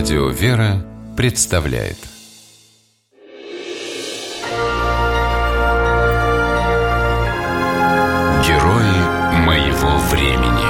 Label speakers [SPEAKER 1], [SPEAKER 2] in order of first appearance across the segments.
[SPEAKER 1] Радио «Вера» представляет Герои моего времени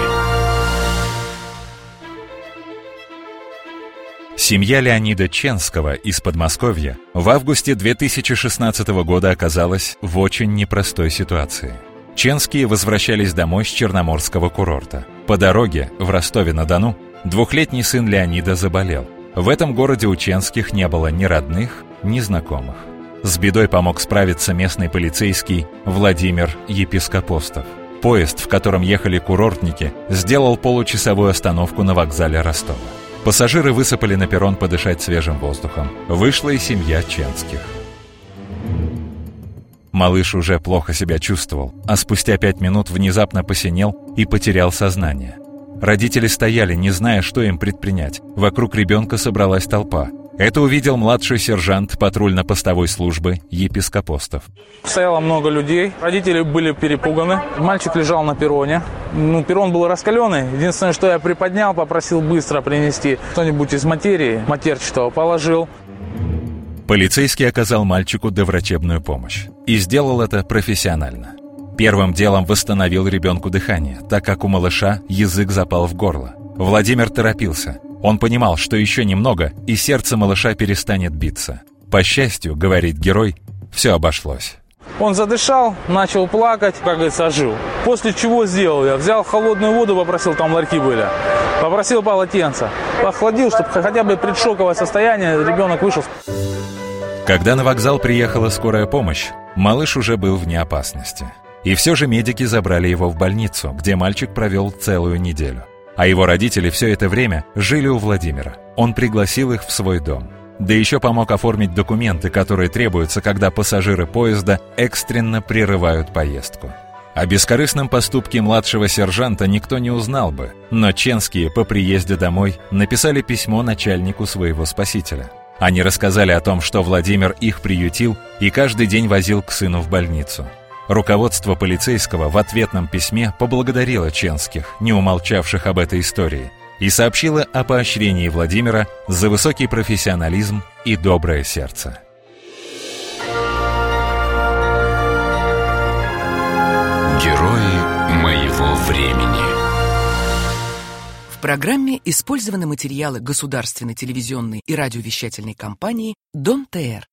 [SPEAKER 2] Семья Леонида Ченского из Подмосковья в августе 2016 года оказалась в очень непростой ситуации. Ченские возвращались домой с Черноморского курорта. По дороге в Ростове-на-Дону двухлетний сын Леонида заболел. В этом городе у Ченских не было ни родных, ни знакомых. С бедой помог справиться местный полицейский Владимир Епископостов. Поезд, в котором ехали курортники, сделал получасовую остановку на вокзале Ростова. Пассажиры высыпали на перрон подышать свежим воздухом. Вышла и семья Ченских. Малыш уже плохо себя чувствовал, а спустя пять минут внезапно посинел и потерял сознание. Родители стояли, не зная, что им предпринять. Вокруг ребенка собралась толпа. Это увидел младший сержант патрульно-постовой службы епископостов.
[SPEAKER 3] Стояло много людей, родители были перепуганы. Мальчик лежал на перроне. Ну, перрон был раскаленный. Единственное, что я приподнял, попросил быстро принести что-нибудь из материи, матерчатого, положил.
[SPEAKER 2] Полицейский оказал мальчику доврачебную помощь. И сделал это профессионально. Первым делом восстановил ребенку дыхание, так как у малыша язык запал в горло. Владимир торопился. Он понимал, что еще немного, и сердце малыша перестанет биться. По счастью, говорит герой, все обошлось.
[SPEAKER 3] Он задышал, начал плакать, как говорится, ожил. После чего сделал я? Взял холодную воду, попросил, там ларьки были. Попросил полотенце. Охладил, чтобы хотя бы предшоковое состояние, ребенок вышел.
[SPEAKER 2] Когда на вокзал приехала скорая помощь, малыш уже был вне опасности. И все же медики забрали его в больницу, где мальчик провел целую неделю. А его родители все это время жили у Владимира. Он пригласил их в свой дом. Да еще помог оформить документы, которые требуются, когда пассажиры поезда экстренно прерывают поездку. О бескорыстном поступке младшего сержанта никто не узнал бы, но Ченские по приезде домой написали письмо начальнику своего спасителя. Они рассказали о том, что Владимир их приютил и каждый день возил к сыну в больницу. Руководство полицейского в ответном письме поблагодарило Ченских, не умолчавших об этой истории, и сообщило о поощрении Владимира за высокий профессионализм и доброе сердце.
[SPEAKER 1] Герои моего времени
[SPEAKER 4] В программе использованы материалы государственной телевизионной и радиовещательной компании «Дон ТР».